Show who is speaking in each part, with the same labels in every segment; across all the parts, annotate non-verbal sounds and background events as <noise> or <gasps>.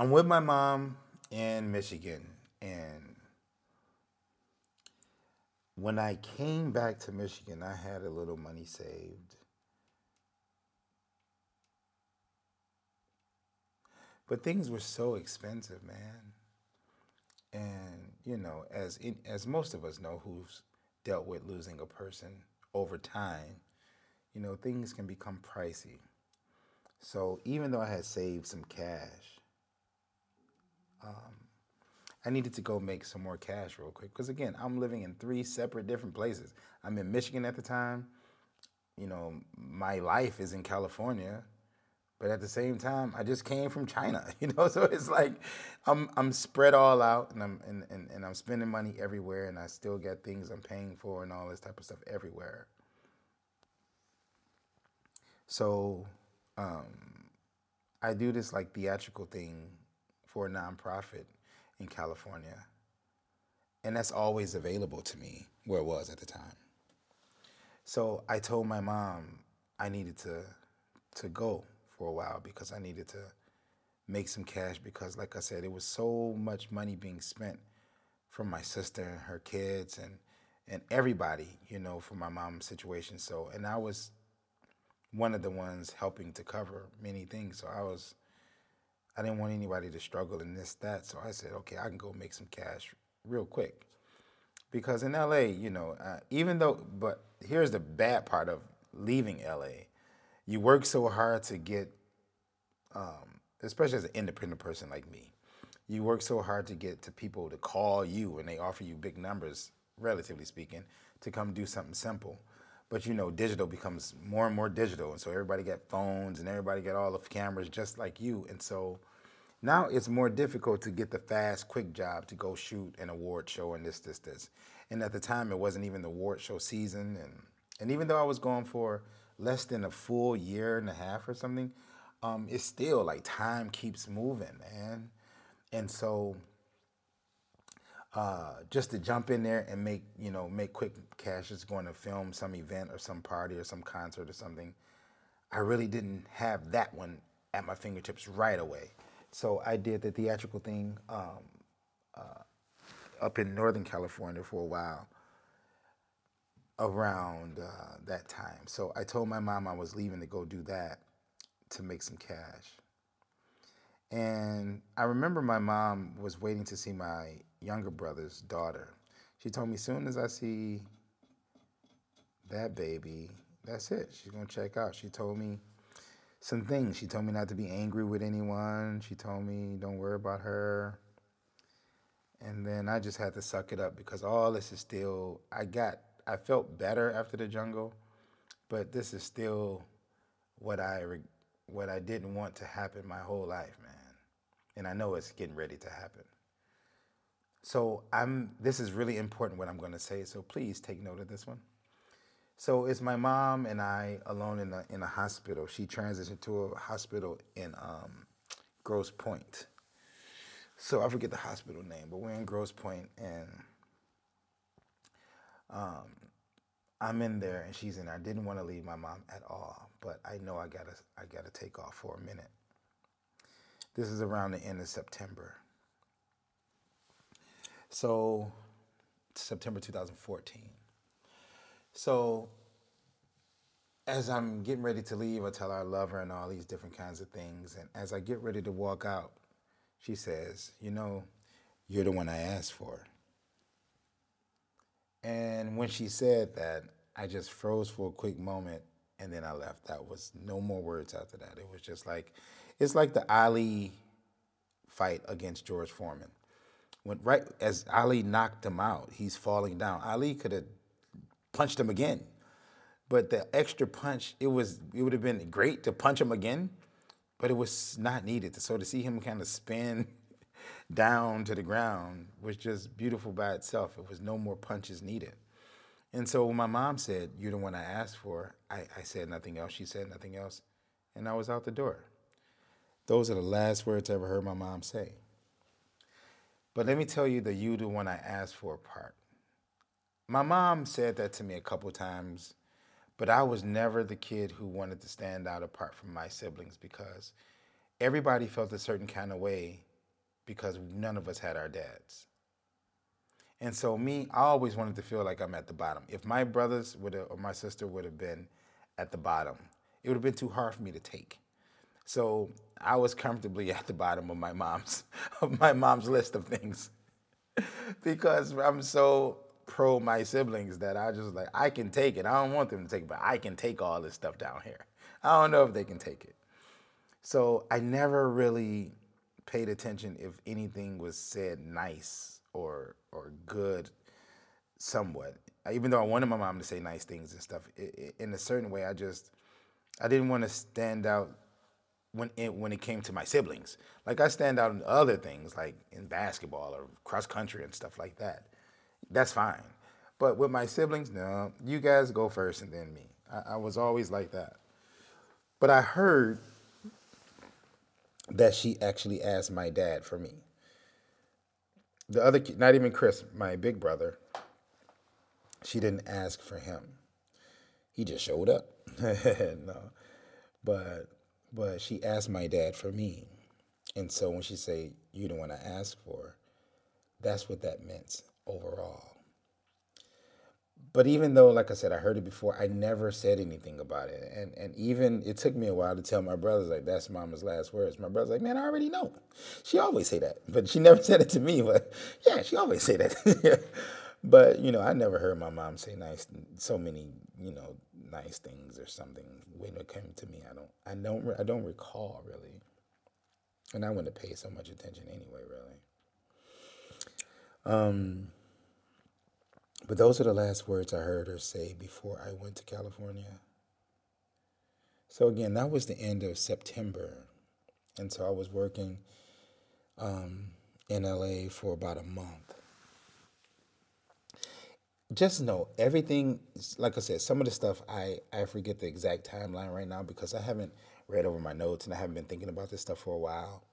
Speaker 1: I'm with my mom in Michigan, and when I came back to Michigan, I had a little money saved. But things were so expensive, man. And you know, as in, as most of us know, who's dealt with losing a person over time, you know, things can become pricey. So even though I had saved some cash, um, I needed to go make some more cash real quick. Because again, I'm living in three separate different places. I'm in Michigan at the time. You know, my life is in California. But at the same time, I just came from China, <laughs> you know. So it's like I'm I'm spread all out, and I'm and, and, and I'm spending money everywhere, and I still get things I'm paying for and all this type of stuff everywhere. So um, I do this like theatrical thing for a nonprofit in California, and that's always available to me where it was at the time. So I told my mom I needed to to go for a while because I needed to make some cash because, like I said, it was so much money being spent from my sister and her kids and and everybody, you know, for my mom's situation. So, and I was one of the ones helping to cover many things. So I was, I didn't want anybody to struggle in this, that. So I said, okay, I can go make some cash real quick. Because in LA, you know, uh, even though, but here's the bad part of leaving LA you work so hard to get, um, especially as an independent person like me, you work so hard to get to people to call you and they offer you big numbers, relatively speaking, to come do something simple. But you know, digital becomes more and more digital, and so everybody got phones and everybody got all the cameras just like you, and so now it's more difficult to get the fast, quick job to go shoot an award show and this, this, this. And at the time, it wasn't even the award show season, and and even though I was going for less than a full year and a half or something, um, it's still like time keeps moving, man. And so uh, just to jump in there and make, you know, make quick cash just going to film some event or some party or some concert or something, I really didn't have that one at my fingertips right away. So I did the theatrical thing um, uh, up in Northern California for a while around uh, that time. So I told my mom I was leaving to go do that to make some cash. And I remember my mom was waiting to see my younger brother's daughter. She told me, soon as I see that baby, that's it. She's gonna check out. She told me some things. She told me not to be angry with anyone. She told me don't worry about her. And then I just had to suck it up because all this is still I got I felt better after the jungle, but this is still what I what I didn't want to happen my whole life, man. And I know it's getting ready to happen. So I'm this is really important what I'm going to say, so please take note of this one. So it's my mom and I alone in a in a hospital. She transitioned to a hospital in um, Grosse Pointe. So I forget the hospital name, but we're in Grosse Pointe and um, I'm in there and she's in there. I didn't want to leave my mom at all, but I know I gotta I gotta take off for a minute. This is around the end of September. So September 2014. So as I'm getting ready to leave, I tell her I love her and all these different kinds of things. And as I get ready to walk out, she says, You know, you're the one I asked for. And when she said that, I just froze for a quick moment and then I left. That was no more words after that. It was just like, it's like the Ali fight against George Foreman. When right as Ali knocked him out, he's falling down. Ali could have punched him again, but the extra punch, it was it would have been great to punch him again, but it was not needed. So to see him kind of spin <laughs> down to the ground was just beautiful by itself. It was no more punches needed. And so when my mom said, You're the one I asked for, I, I said nothing else. She said nothing else. And I was out the door. Those are the last words I ever heard my mom say. But let me tell you the you the one I asked for a part. My mom said that to me a couple times, but I was never the kid who wanted to stand out apart from my siblings because everybody felt a certain kind of way because none of us had our dads. And so me, I always wanted to feel like I'm at the bottom. If my brothers would have or my sister would have been at the bottom, it would have been too hard for me to take. So I was comfortably at the bottom of my mom's <laughs> of my mom's list of things. <laughs> because I'm so pro my siblings that I just like I can take it. I don't want them to take it, but I can take all this stuff down here. I don't know if they can take it. So I never really paid attention if anything was said nice or or good somewhat. Even though I wanted my mom to say nice things and stuff, it, it, in a certain way, I just I didn't want to stand out when it when it came to my siblings. Like I stand out in other things, like in basketball or cross country and stuff like that. That's fine. But with my siblings, no, you guys go first and then me. I, I was always like that. But I heard that she actually asked my dad for me. The other, not even Chris, my big brother, she didn't ask for him. He just showed up. <laughs> no, but but she asked my dad for me, and so when she say you don't want to ask for, that's what that meant overall. But even though, like I said, I heard it before, I never said anything about it. And and even it took me a while to tell my brothers like that's mama's last words. My brother's like, man, I already know. She always say that, but she <laughs> never said it to me. But yeah, she always say that. <laughs> but you know, I never heard my mom say nice, so many you know nice things or something when it came to me. I don't, I don't, I don't recall really, and I wouldn't pay so much attention anyway, really. Um, but those are the last words I heard her say before I went to California. So again, that was the end of September, and so I was working um, in LA for about a month just know everything like i said some of the stuff i i forget the exact timeline right now because i haven't read over my notes and i haven't been thinking about this stuff for a while.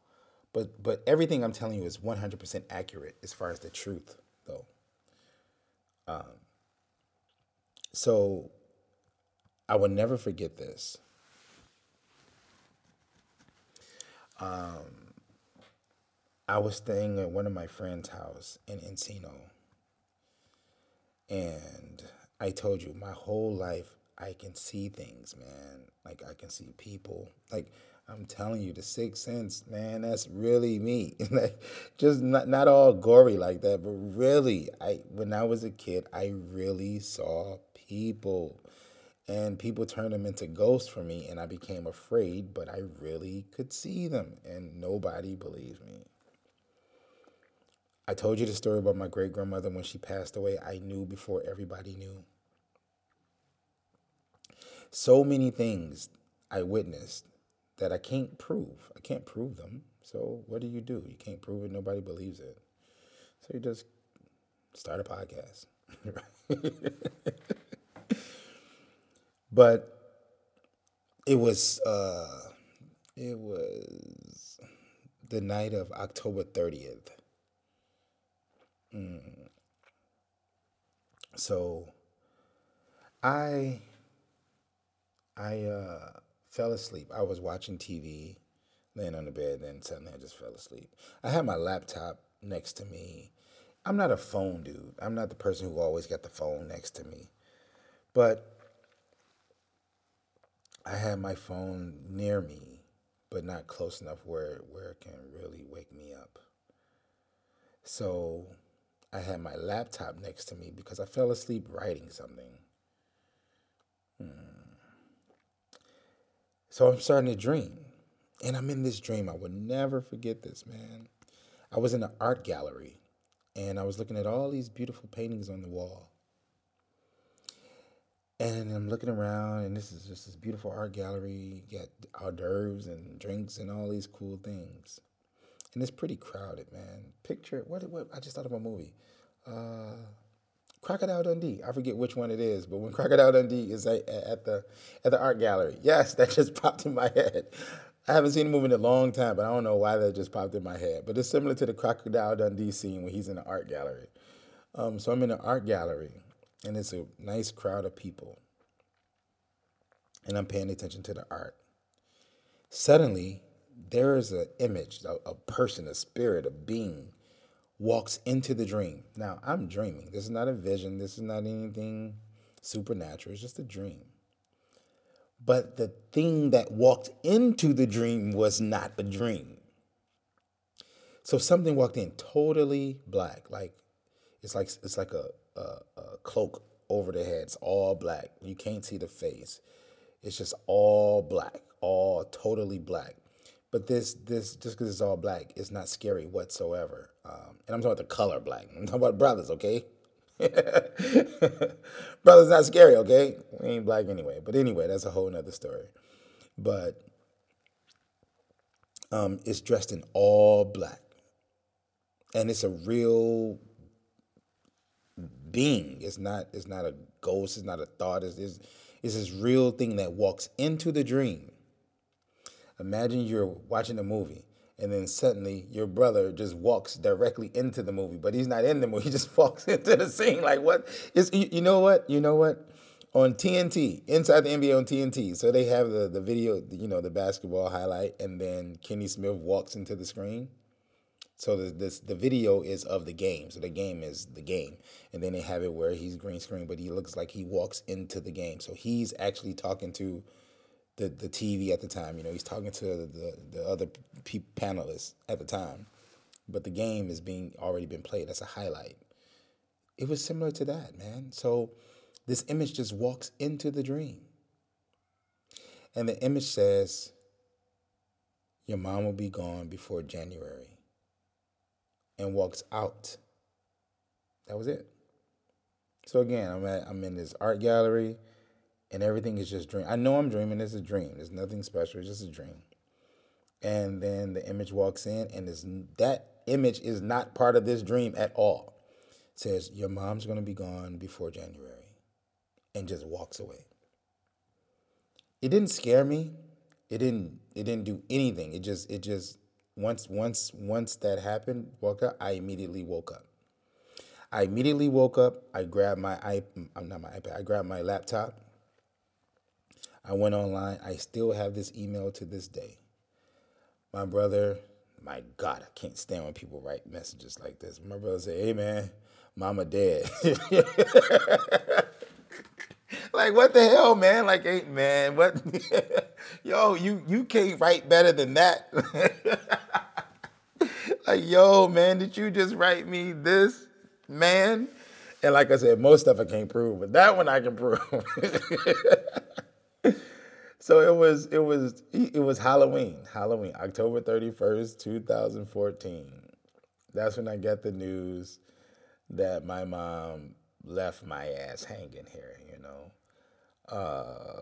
Speaker 1: But but everything i'm telling you is 100% accurate as far as the truth though. Um, so i will never forget this. Um, i was staying at one of my friend's house in encino and I told you, my whole life, I can see things, man. Like, I can see people. Like, I'm telling you, the sixth sense, man, that's really me. <laughs> like, just not, not all gory like that, but really, I when I was a kid, I really saw people. And people turned them into ghosts for me, and I became afraid, but I really could see them, and nobody believed me. I told you the story about my great grandmother when she passed away. I knew before everybody knew. So many things I witnessed that I can't prove. I can't prove them. So what do you do? You can't prove it. Nobody believes it. So you just start a podcast. <laughs> but it was uh, it was the night of October 30th Mm. So I I uh, fell asleep. I was watching TV, laying on the bed, and suddenly I just fell asleep. I had my laptop next to me. I'm not a phone dude. I'm not the person who always got the phone next to me. But I had my phone near me, but not close enough where where it can really wake me up. So I had my laptop next to me because I fell asleep writing something. Hmm. So I'm starting to dream. And I'm in this dream. I will never forget this, man. I was in an art gallery and I was looking at all these beautiful paintings on the wall. And I'm looking around, and this is just this beautiful art gallery. You got hors d'oeuvres and drinks and all these cool things and it's pretty crowded, man. Picture what? What? I just thought of a movie, uh, Crocodile Dundee. I forget which one it is, but when <laughs> Crocodile Dundee is at, at the at the art gallery, yes, <laughs> that just popped in my head. I haven't seen the movie in a long time, but I don't know why that just popped in my head. But it's similar to the Crocodile Dundee scene when he's in the art gallery. Um, so I'm in the art gallery, and it's a nice crowd of people, and I'm paying attention to the art. Suddenly, there is an image, a, a person, a spirit, a being walks into the dream. Now, I'm dreaming. This is not a vision. This is not anything supernatural. It's just a dream. But the thing that walked into the dream was not a dream. So something walked in totally black, like it's like it's like a, a, a cloak over the head. It's all black. You can't see the face. It's just all black, all totally black. But this this just because it's all black, it's not scary whatsoever. Um, and I'm talking about the color black. <laughs> I'm talking about brothers, okay? <laughs> brothers not scary, okay? We ain't black anyway. But anyway, that's a whole nother story. But um, it's dressed in all black. And it's a real being. It's not it's not a ghost, it's not a thought, it's, it's, it's this real thing that walks into the dream. Imagine you're watching a movie and then suddenly your brother just walks directly into the movie, but he's not in the movie. <laughs> He just walks <laughs> into the scene. Like what? Is you know what? You know what? On TNT, inside the NBA on TNT, so they have the the video, you know, the basketball highlight, and then Kenny Smith walks into the screen. So the this the video is of the game. So the game is the game, and then they have it where he's green screen, but he looks like he walks into the game. So he's actually talking to the the TV at the time. You know, he's talking to the the other pe- panelists at the time, but the game is being already been played. That's a highlight. It was similar to that, man. So this image just walks into the dream, and the image says, "Your mom will be gone before January." and walks out. That was it. So again, I'm at I'm in this art gallery and everything is just dream. I know I'm dreaming, it's a dream. There's nothing special, it's just a dream. And then the image walks in and is that image is not part of this dream at all. It says your mom's to be gone before January and just walks away. It didn't scare me. It didn't it didn't do anything. It just it just once once once that happened, woke up, I immediately woke up. I immediately woke up. I grabbed my iPad, I'm not my iPad. I grabbed my laptop. I went online. I still have this email to this day. My brother, my God, I can't stand when people write messages like this. My brother said, "Hey man, mama dead." <laughs> like what the hell, man? Like, hey man, what? <laughs> yo, you you can't write better than that. <laughs> like, yo, man, did you just write me this, man? And like I said, most stuff I can't prove, but that one I can prove. <laughs> so it was it was it was Halloween, Halloween, October 31st, 2014. That's when I got the news that my mom left my ass hanging here, you know. Uh,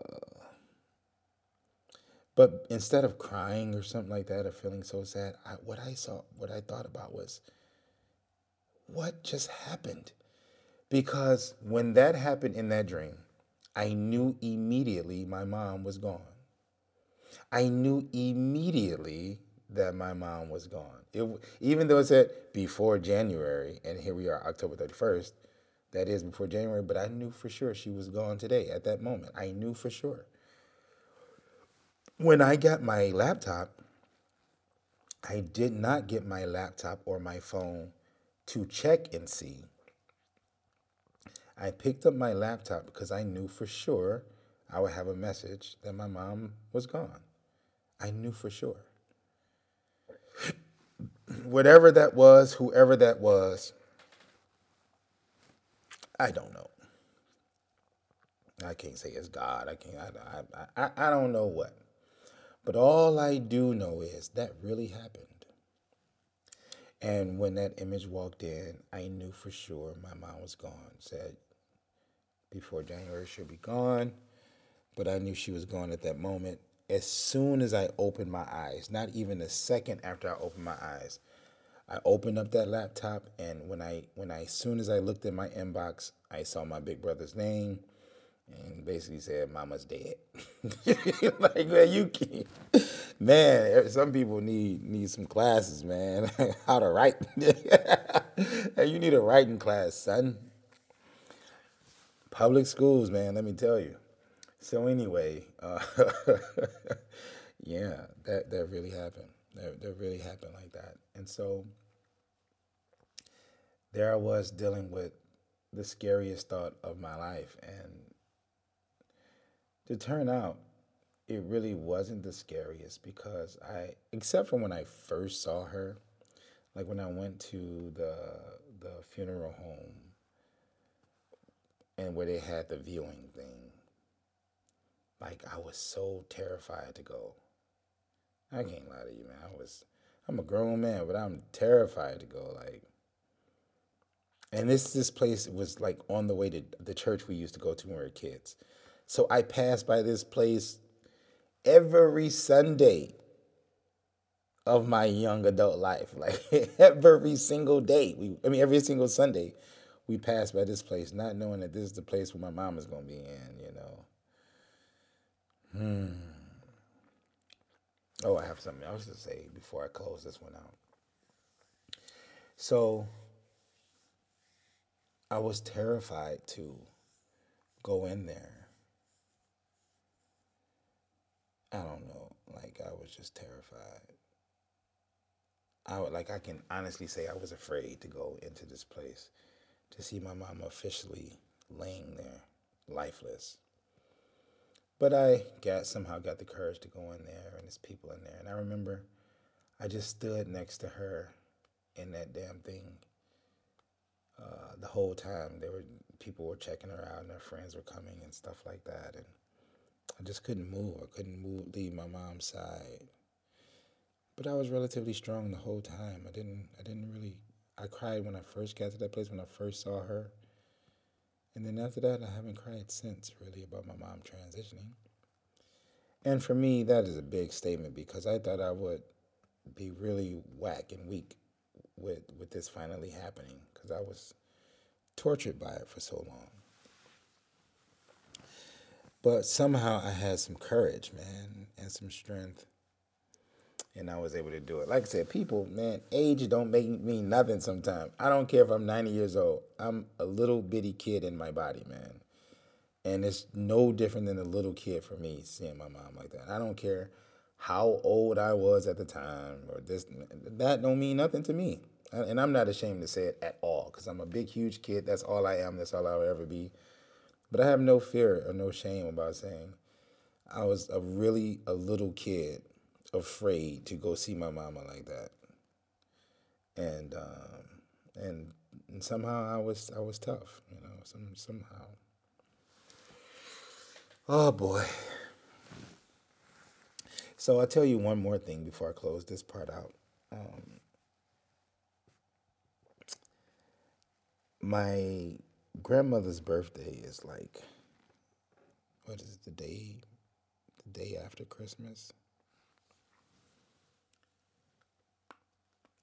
Speaker 1: but instead of crying or something like that or feeling so sad, I, what I saw, what I thought about was, what just happened? Because when that happened in that dream, I knew immediately my mom was gone. I knew immediately that my mom was gone. It, even though it said before January, and here we are, October 31st, that is before January, but I knew for sure she was gone today at that moment. I knew for sure. When I got my laptop, I did not get my laptop or my phone to check and see. I picked up my laptop because I knew for sure I would have a message that my mom was gone. I knew for sure. Whatever that was, whoever that was, I don't know. I can't say it's God. I can't. I, I, I, I don't know what. But all I do know is that really happened. And when that image walked in, I knew for sure my mom was gone. Said before January she'll be gone, but I knew she was gone at that moment. As soon as I opened my eyes, not even a second after I opened my eyes, I opened up that laptop, and when I when I as soon as I looked at my inbox, I saw my big brother's name, and basically said, "Mama's dead." <laughs> like man, you can't. Man, er, some people need need some classes, man. <laughs> How to write? <laughs> you need a writing class, son. Public schools, man. Let me tell you. So anyway, uh, <laughs> yeah, that that really happened. That that really happened like that. And so there I was dealing with the scariest thought of my life and to turn out it really wasn't the scariest because I except for when I first saw her, like when I went to the the funeral home and where they had the viewing thing. Like I was so terrified to go. I can't lie to you, man. I was I'm a grown man, but I'm terrified to go. Like and this this place was like on the way to the church we used to go to when we were kids. So I passed by this place every Sunday of my young adult life. <laughs> Like every single day. We I mean every single Sunday we passed by this place, not knowing that this is the place where my mom is gonna be in, you know. Hmm. Oh, I have something else to say before I close this one out. So I was terrified to go in there. I don't know. Like I was just terrified. I would like I can honestly say I was afraid to go into this place to see my mom officially laying there, lifeless. But I got somehow got the courage to go in there, and there's people in there. And I remember I just stood next to her in that damn thing uh, the whole time. There were people were checking her out, and her friends were coming and stuff like that. And I just couldn't move. I couldn't move, leave my mom's side. But I was relatively strong the whole time. I didn't. I didn't really I cried when I first got to that place, when I first saw her. And then after that, I haven't cried since, really, about my mom transitioning. And for me, that is a big statement because I thought I would be really whack and weak with, with this finally happening because I was tortured by it for so long. But somehow I had some courage, man, and some strength and I was able to do it. Like I said, people, man, age don't make mean nothing sometimes. I don't care if I'm 90 years old. I'm a little bitty kid in my body, man. And it's no different than a little kid for me seeing my mom like that. I don't care how old I was at the time or this that don't mean nothing to me. And I'm not ashamed to say it at all because I'm a big huge kid. That's all I am. That's all I'll ever be. But I have no fear or no shame about saying I was a really a little kid afraid to go see my mama like that. And um, and, and somehow I was I was tough, you know, some somehow. Oh boy. So I'll tell you one more thing before I close this part out. Um, my grandmother's birthday is like what is it, the day the day after Christmas?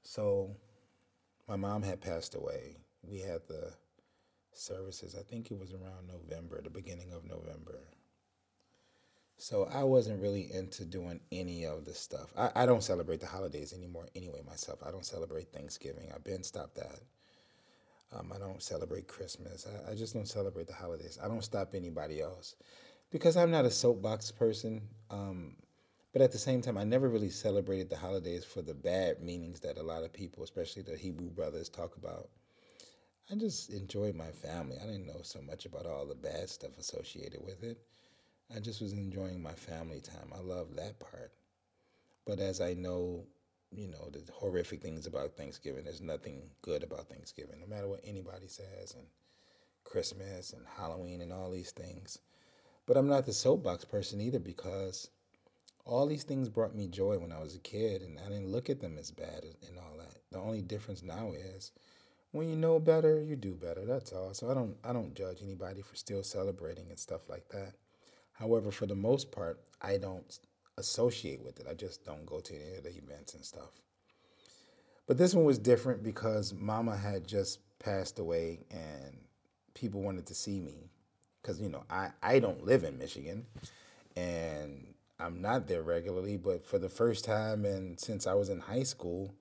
Speaker 1: So my mom had passed away. We had the services, I think it was around November, the beginning of November. So I wasn't really into doing any of the stuff. I, I don't celebrate the holidays anymore anyway myself. I don't celebrate Thanksgiving. I've been stopped that. Um, I don't celebrate Christmas. I, I just don't celebrate the holidays. I don't stop anybody else because I'm not a soapbox person. Um, but at the same time, I never really celebrated the holidays for the bad meanings that a lot of people, especially the Hebrew brothers, talk about. I just enjoyed my family. I didn't know so much about all the bad stuff associated with it. I just was enjoying my family time. I love that part. But as I know, you know, the horrific things about Thanksgiving, there's nothing good about Thanksgiving, no matter what anybody says, and Christmas and Halloween and all these things. But I'm not the soapbox person either because all these things brought me joy when I was a kid, and I didn't look at them as bad and all that. The only difference now is when you know better, you do better. That's all. So I don't I don't judge anybody for still celebrating and stuff like that. However, for the most part, I don't associate with it. I just don't go to any of the events and stuff. But this one was different because Mama had just passed away, and people wanted to see me because you know I I don't live in Michigan, and I'm not there regularly, but for the first time and since I was in high school,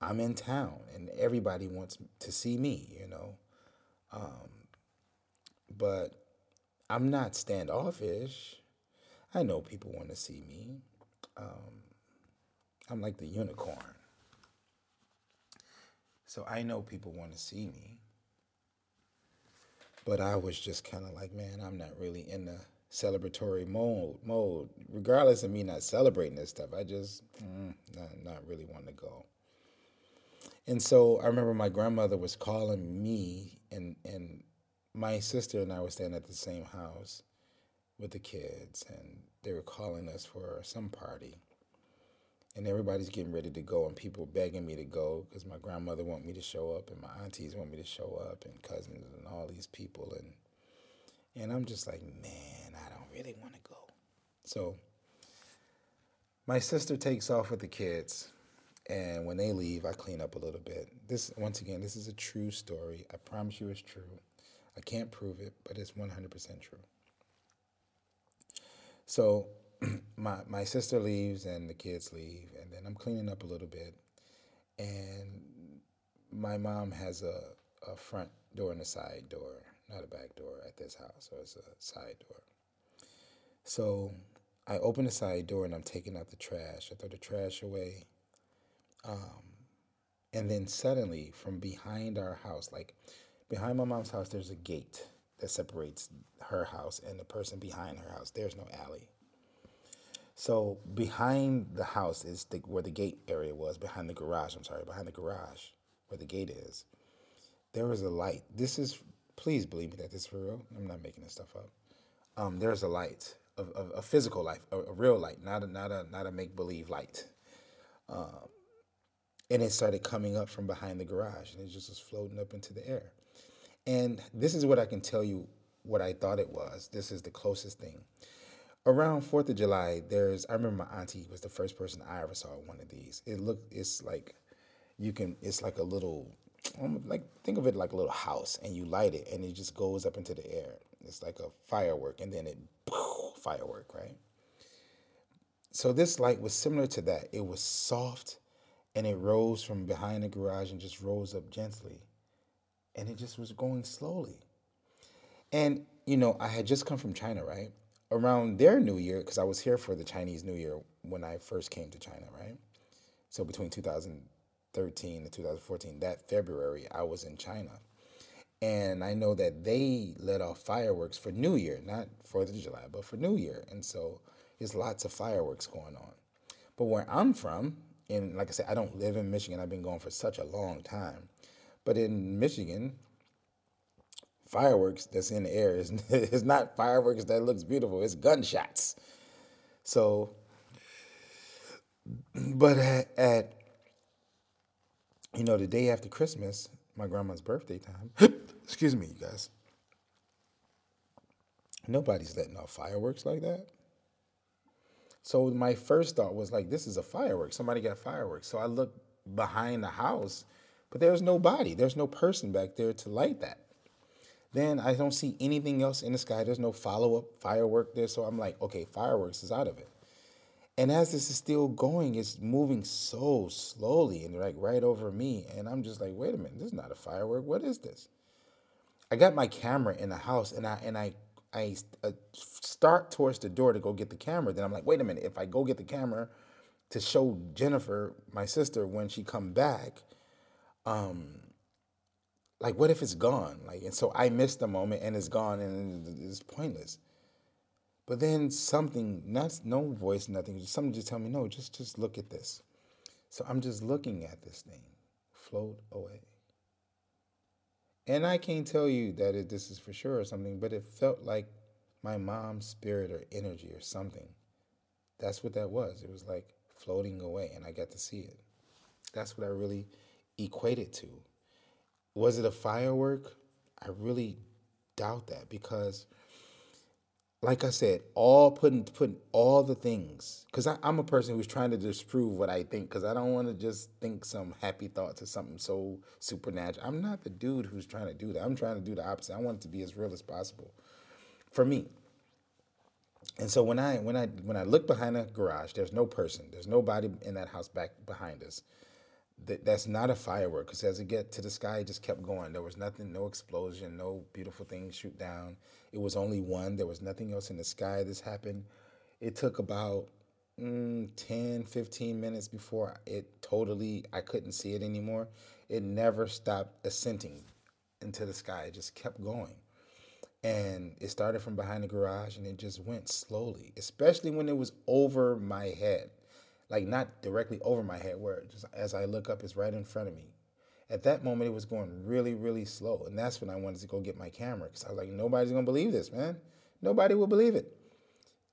Speaker 1: I'm in town and everybody wants to see me, you know. Um, but I'm not standoffish. I know people want to see me. um, I'm like the unicorn. So I know people want to see me. But I was just kind of like, man, I'm not really in the celebratory mode. Mode, regardless of me not celebrating this stuff, I just mm, not not really want to go. And so I remember my grandmother was calling me, and and my sister and I were staying at the same house with the kids, and they were calling us for some party. And everybody's getting ready to go, and people begging me to go because my grandmother want me to show up, and my aunties want me to show up, and cousins, and all these people, and and I'm just like, man, I don't really want to go. So my sister takes off with the kids, and when they leave, I clean up a little bit. This, once again, this is a true story. I promise you, it's true. I can't prove it, but it's 100% true. So <clears throat> my my sister leaves and the kids leave, and then I'm cleaning up a little bit, and my mom has a, a front door and a side door, not a back door at this house, so it's a side door. So I open the side door and I'm taking out the trash. I throw the trash away. Um, and then suddenly, from behind our house, like behind my mom's house, there's a gate that separates her house and the person behind her house. There's no alley. So behind the house is the, where the gate area was, behind the garage. I'm sorry, behind the garage where the gate is. There was a light. This is, please believe me that this is real. I'm not making this stuff up. Um, there's a light, a, a, a physical light, a, a, real light, not a not a not a make believe light. Um, and it started coming up from behind the garage, and it just was floating up into the air. And this is what I can tell you what I thought it was. This is the closest thing. Around Fourth of July, there's I remember my auntie was the first person I ever saw one of these. It looked it's like you can it's like a little like think of it like a little house and you light it and it just goes up into the air. It's like a firework and then it <laughs> firework, right? So this light was similar to that. It was soft and it rose from behind the garage and just rose up gently and it just was going slowly. And you know, I had just come from China, right? Around their New Year, because I was here for the Chinese New Year when I first came to China, right? So between 2013 and 2014, that February, I was in China. And I know that they let off fireworks for New Year, not Fourth of July, but for New Year. And so there's lots of fireworks going on. But where I'm from, and like I said, I don't live in Michigan. I've been going for such a long time. But in Michigan, fireworks that's in the air is <laughs> it's not fireworks that looks beautiful. It's gunshots. So, but at, at you know the day after Christmas, my grandma's birthday time. <gasps> excuse me, you guys. Nobody's letting off fireworks like that. So my first thought was like, this is a firework. Somebody got fireworks. So I looked behind the house but there's nobody, there's no person back there to light that. Then I don't see anything else in the sky. There's no follow up firework there. So I'm like, okay, fireworks is out of it. And as this is still going, it's moving so slowly and like right over me. And I'm just like, wait a minute, this is not a firework. What is this? I got my camera in the house and I and I I uh, start towards the door to go get the camera. Then I'm like, wait a minute, if I go get the camera to show Jennifer, my sister, when she come back, um, like what if it's gone? Like, and so I missed the moment and it's gone and it's pointless. But then something, not no voice, nothing, just something just tell me, no, just just look at this. So I'm just looking at this thing float away. And I can't tell you that it, this is for sure or something, but it felt like my mom's spirit or energy or something. That's what that was. It was like floating away, and I got to see it. That's what I really equated to. Was it a firework? I really doubt that because, like I said, all putting putting all the things. Because I'm a person who's trying to disprove what I think. Because I don't want to just think some happy thoughts or something so supernatural. I'm not the dude who's trying to do that. I'm trying to do the opposite. I want it to be as real as possible, for me. And so when I when I when I look behind the garage, there's no person. There's nobody in that house back behind us that that's not a firework because as it get to the sky, it just kept going. There was nothing, no explosion, no beautiful things shoot down. It was only one. There was nothing else in the sky. This happened. It took about mm, 10, 15 minutes before it totally, I couldn't see it anymore. It never stopped ascending into the sky. It just kept going. And it started from behind the garage and it just went slowly, especially when it was over my head. Like not directly over my head, where just as I look up, it's right in front of me. At that moment, it was going really, really slow. And that's when I wanted to go get my camera because I was like, nobody's going to believe this, man. Nobody will believe it.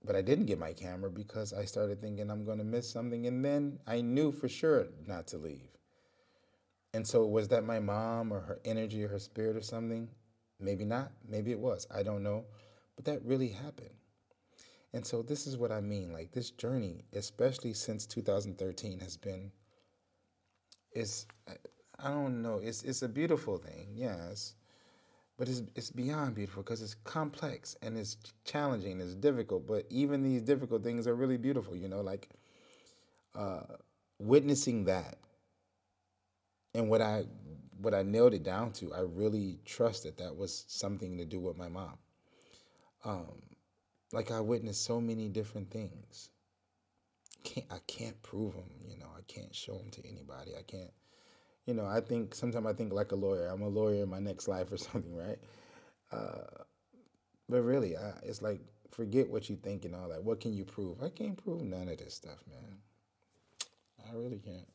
Speaker 1: But I didn't get my camera because I started thinking I'm going to miss something. And then I knew for sure not to leave. And so, was that my mom or her energy or her spirit or something? Maybe not. Maybe it was. I don't know. But that really happened. And so, this is what I mean. Like, this journey, especially since 2013, has been, is, I don't know, it's, it's a beautiful thing, yes. But it's, it's beyond beautiful because it's complex and it's challenging, it's difficult. But even these difficult things are really beautiful, you know, like uh, witnessing that and what I what I nailed it down to, I really trust that that was something to do with my mom. Um, like I witnessed so many different things. Can't I can't prove them, you know. I can't show them to anybody. I can't, you know. I think sometimes I think like a lawyer. I'm a lawyer in my next life or <laughs> something, right? Uh, but really, I, it's like forget what you think and all that. What can you prove? I can't prove none of this stuff, man. I really can't.